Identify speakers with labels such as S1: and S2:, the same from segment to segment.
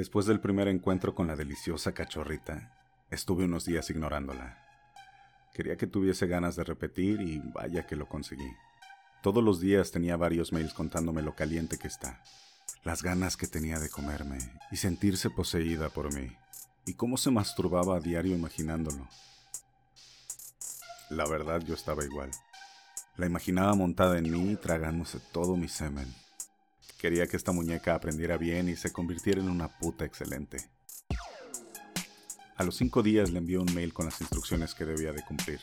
S1: Después del primer encuentro con la deliciosa cachorrita, estuve unos días ignorándola. Quería que tuviese ganas de repetir y vaya que lo conseguí. Todos los días tenía varios mails contándome lo caliente que está, las ganas que tenía de comerme y sentirse poseída por mí, y cómo se masturbaba a diario imaginándolo. La verdad yo estaba igual. La imaginaba montada en mí tragándose todo mi semen. Quería que esta muñeca aprendiera bien y se convirtiera en una puta excelente. A los cinco días le envié un mail con las instrucciones que debía de cumplir.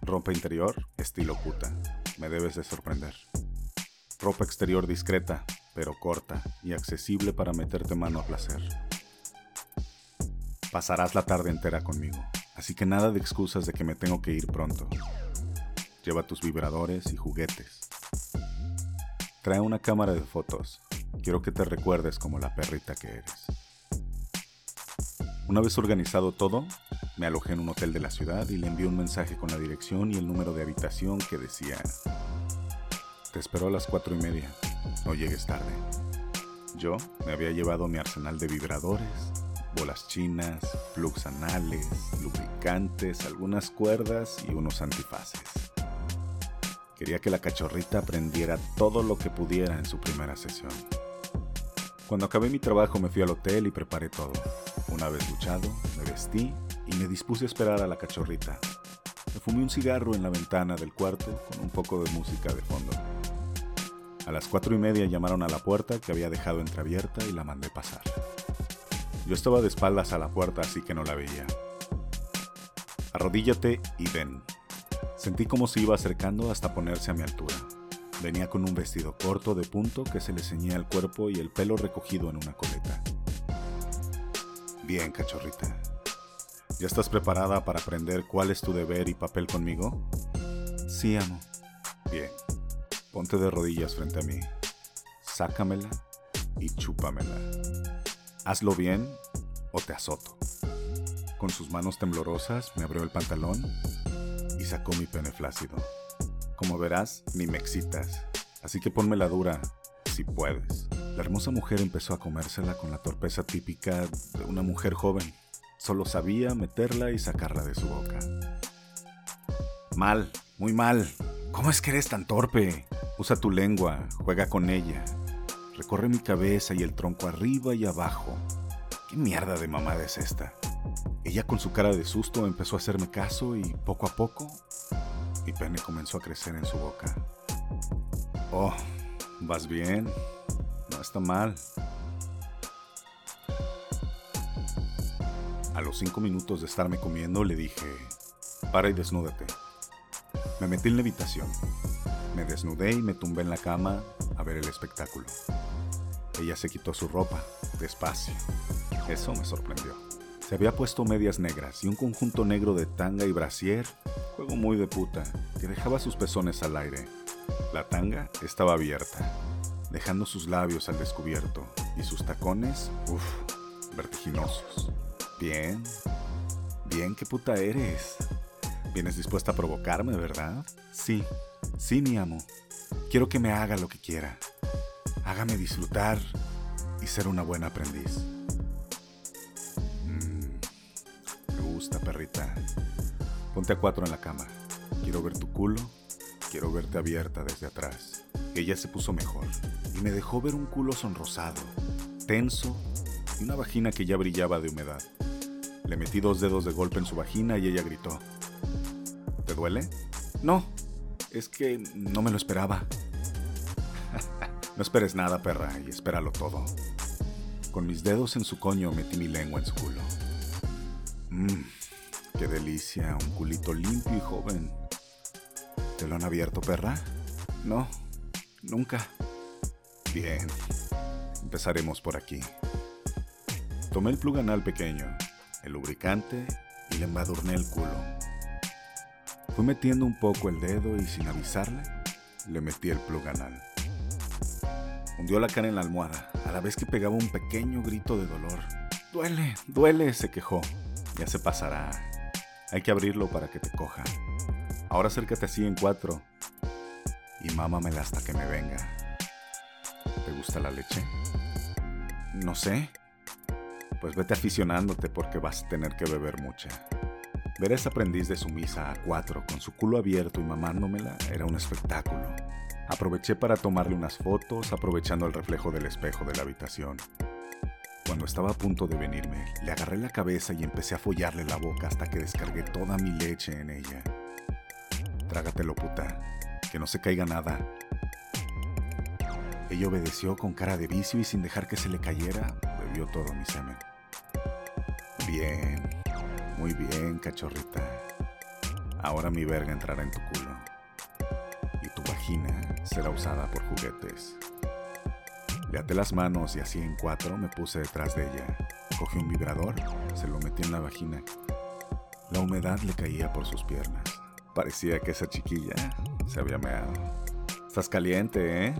S1: Ropa interior, estilo puta. Me debes de sorprender. Ropa exterior discreta, pero corta y accesible para meterte mano a placer. Pasarás la tarde entera conmigo, así que nada de excusas de que me tengo que ir pronto. Lleva tus vibradores y juguetes. Trae una cámara de fotos. Quiero que te recuerdes como la perrita que eres. Una vez organizado todo, me alojé en un hotel de la ciudad y le envié un mensaje con la dirección y el número de habitación que decía, te espero a las cuatro y media, no llegues tarde. Yo me había llevado mi arsenal de vibradores, bolas chinas, plugs anales, lubricantes, algunas cuerdas y unos antifaces. Quería que la cachorrita aprendiera todo lo que pudiera en su primera sesión. Cuando acabé mi trabajo me fui al hotel y preparé todo. Una vez duchado, me vestí y me dispuse a esperar a la cachorrita. Me fumé un cigarro en la ventana del cuarto con un poco de música de fondo. A las cuatro y media llamaron a la puerta que había dejado entreabierta y la mandé pasar. Yo estaba de espaldas a la puerta así que no la veía. Arrodíllate y ven, Sentí como se iba acercando hasta ponerse a mi altura. Venía con un vestido corto de punto que se le ceñía el cuerpo y el pelo recogido en una coleta. Bien, cachorrita. ¿Ya estás preparada para aprender cuál es tu deber y papel conmigo?
S2: Sí, amo.
S1: Bien. Ponte de rodillas frente a mí. Sácamela y chúpamela. Hazlo bien o te azoto. Con sus manos temblorosas me abrió el pantalón y sacó mi pene flácido. Como verás, ni me excitas, así que ponme la dura, si puedes. La hermosa mujer empezó a comérsela con la torpeza típica de una mujer joven. Solo sabía meterla y sacarla de su boca. Mal, muy mal. ¿Cómo es que eres tan torpe? Usa tu lengua, juega con ella. Recorre mi cabeza y el tronco arriba y abajo. ¿Qué mierda de mamada es esta? Ella con su cara de susto empezó a hacerme caso y poco a poco mi pene comenzó a crecer en su boca. Oh, ¿vas bien? No está mal. A los cinco minutos de estarme comiendo le dije, para y desnúdate. Me metí en la habitación. Me desnudé y me tumbé en la cama a ver el espectáculo. Ella se quitó su ropa, despacio. Eso me sorprendió. Se había puesto medias negras y un conjunto negro de tanga y brasier, juego muy de puta, que dejaba sus pezones al aire. La tanga estaba abierta, dejando sus labios al descubierto y sus tacones, uff, vertiginosos. Bien, bien, qué puta eres. Vienes dispuesta a provocarme, ¿verdad?
S2: Sí, sí, mi amo. Quiero que me haga lo que quiera.
S1: Hágame disfrutar y ser una buena aprendiz. Perrita. Ponte a cuatro en la cama. Quiero ver tu culo. Quiero verte abierta desde atrás. Ella se puso mejor y me dejó ver un culo sonrosado, tenso y una vagina que ya brillaba de humedad. Le metí dos dedos de golpe en su vagina y ella gritó. ¿Te duele?
S2: No, es que no me lo esperaba.
S1: no esperes nada, perra, y espéralo todo. Con mis dedos en su coño metí mi lengua en su culo. Mmm, qué delicia, un culito limpio y joven. ¿Te lo han abierto, perra?
S2: No, nunca.
S1: Bien, empezaremos por aquí. Tomé el plug anal pequeño, el lubricante y le embadurné el culo. Fui metiendo un poco el dedo y sin avisarle, le metí el plug anal. Hundió la cara en la almohada, a la vez que pegaba un pequeño grito de dolor. Duele, duele, se quejó. Ya se pasará. Hay que abrirlo para que te coja. Ahora acércate así en cuatro y mámamela hasta que me venga. ¿Te gusta la leche?
S2: No sé.
S1: Pues vete aficionándote porque vas a tener que beber mucha. Ver a esa aprendiz de sumisa a cuatro con su culo abierto y mamándomela era un espectáculo. Aproveché para tomarle unas fotos aprovechando el reflejo del espejo de la habitación. Cuando estaba a punto de venirme, le agarré la cabeza y empecé a follarle la boca hasta que descargué toda mi leche en ella. Trágatelo, puta. Que no se caiga nada. Ella obedeció con cara de vicio y sin dejar que se le cayera, bebió todo mi semen. Bien, muy bien, cachorrita. Ahora mi verga entrará en tu culo. Y tu vagina será usada por juguetes. Le las manos y así en cuatro me puse detrás de ella. Cogí un vibrador, se lo metí en la vagina. La humedad le caía por sus piernas. Parecía que esa chiquilla se había meado. Estás caliente, ¿eh?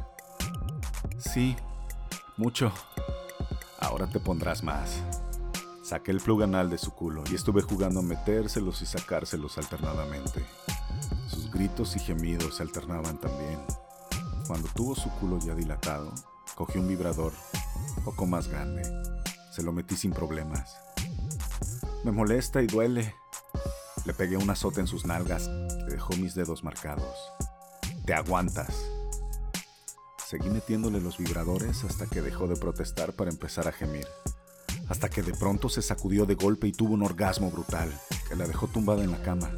S1: Sí, mucho. Ahora te pondrás más. Saqué el plug anal de su culo y estuve jugando a metérselos y sacárselos alternadamente. Sus gritos y gemidos se alternaban también. Cuando tuvo su culo ya dilatado, cogí un vibrador, poco más grande. Se lo metí sin problemas. Me molesta y duele. Le pegué un azote en sus nalgas que dejó mis dedos marcados. Te aguantas. Seguí metiéndole los vibradores hasta que dejó de protestar para empezar a gemir. Hasta que de pronto se sacudió de golpe y tuvo un orgasmo brutal que la dejó tumbada en la cama.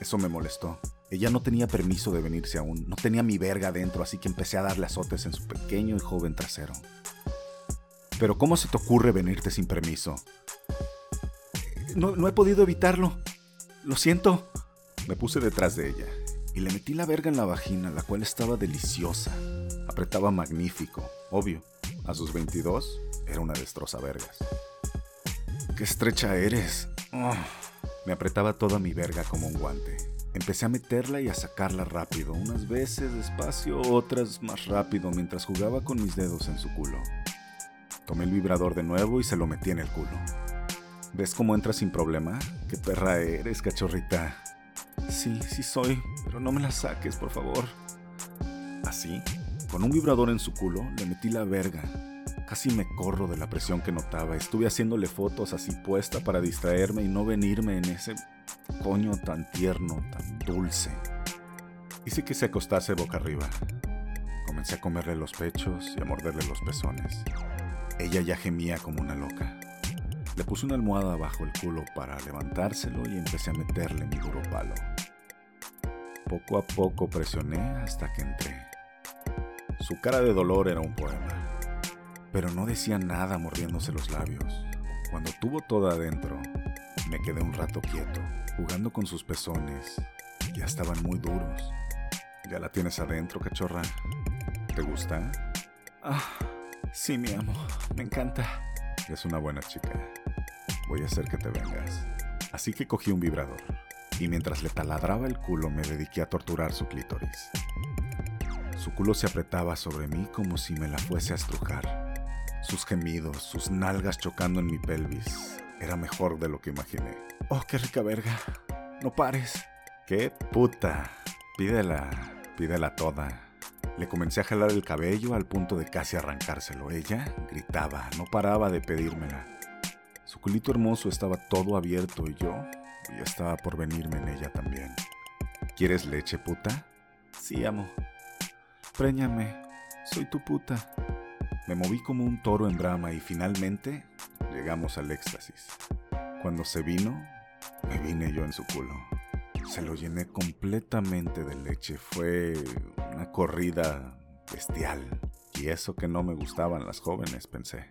S1: Eso me molestó. Ella no tenía permiso de venirse aún, no tenía mi verga dentro, así que empecé a darle azotes en su pequeño y joven trasero. Pero ¿cómo se te ocurre venirte sin permiso? No, no he podido evitarlo. Lo siento. Me puse detrás de ella y le metí la verga en la vagina, la cual estaba deliciosa. Apretaba magnífico, obvio. A sus 22 era una destroza vergas. ¡Qué estrecha eres! Oh. Me apretaba toda mi verga como un guante. Empecé a meterla y a sacarla rápido, unas veces despacio, otras más rápido, mientras jugaba con mis dedos en su culo. Tomé el vibrador de nuevo y se lo metí en el culo. ¿Ves cómo entras sin problema? ¡Qué perra eres, cachorrita! Sí, sí soy, pero no me la saques, por favor. Así, con un vibrador en su culo, le metí la verga. Casi me corro de la presión que notaba. Estuve haciéndole fotos así puesta para distraerme y no venirme en ese tan tierno, tan dulce. Hice que se acostase boca arriba. Comencé a comerle los pechos y a morderle los pezones. Ella ya gemía como una loca. Le puse una almohada bajo el culo para levantárselo y empecé a meterle mi duro palo. Poco a poco presioné hasta que entré. Su cara de dolor era un poema, pero no decía nada mordiéndose los labios. Cuando tuvo todo adentro, me quedé un rato quieto, jugando con sus pezones. Ya estaban muy duros. Ya la tienes adentro, cachorra. ¿Te gusta? Ah, sí, mi amo. Me encanta. Es una buena chica. Voy a hacer que te vengas. Así que cogí un vibrador y mientras le taladraba el culo me dediqué a torturar su clítoris. Su culo se apretaba sobre mí como si me la fuese a estrujar. Sus gemidos, sus nalgas chocando en mi pelvis, era mejor de lo que imaginé. Oh, qué rica verga. No pares. Qué puta. Pídela, pídela toda. Le comencé a jalar el cabello al punto de casi arrancárselo. Ella gritaba, no paraba de pedírmela. Su culito hermoso estaba todo abierto y yo ya estaba por venirme en ella también. ¿Quieres leche, puta? Sí, amo. Préñame, soy tu puta. Me moví como un toro en brama y finalmente llegamos al éxtasis. Cuando se vino, me vine yo en su culo. Se lo llené completamente de leche. Fue una corrida bestial. Y eso que no me gustaban las jóvenes, pensé.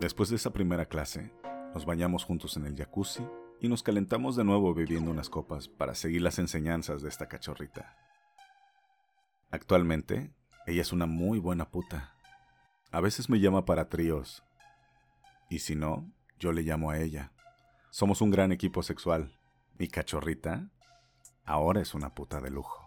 S1: Después de esa primera clase, nos bañamos juntos en el jacuzzi y nos calentamos de nuevo bebiendo unas copas para seguir las enseñanzas de esta cachorrita. Actualmente, ella es una muy buena puta. A veces me llama para tríos. Y si no, yo le llamo a ella. Somos un gran equipo sexual. Mi cachorrita ahora es una puta de lujo.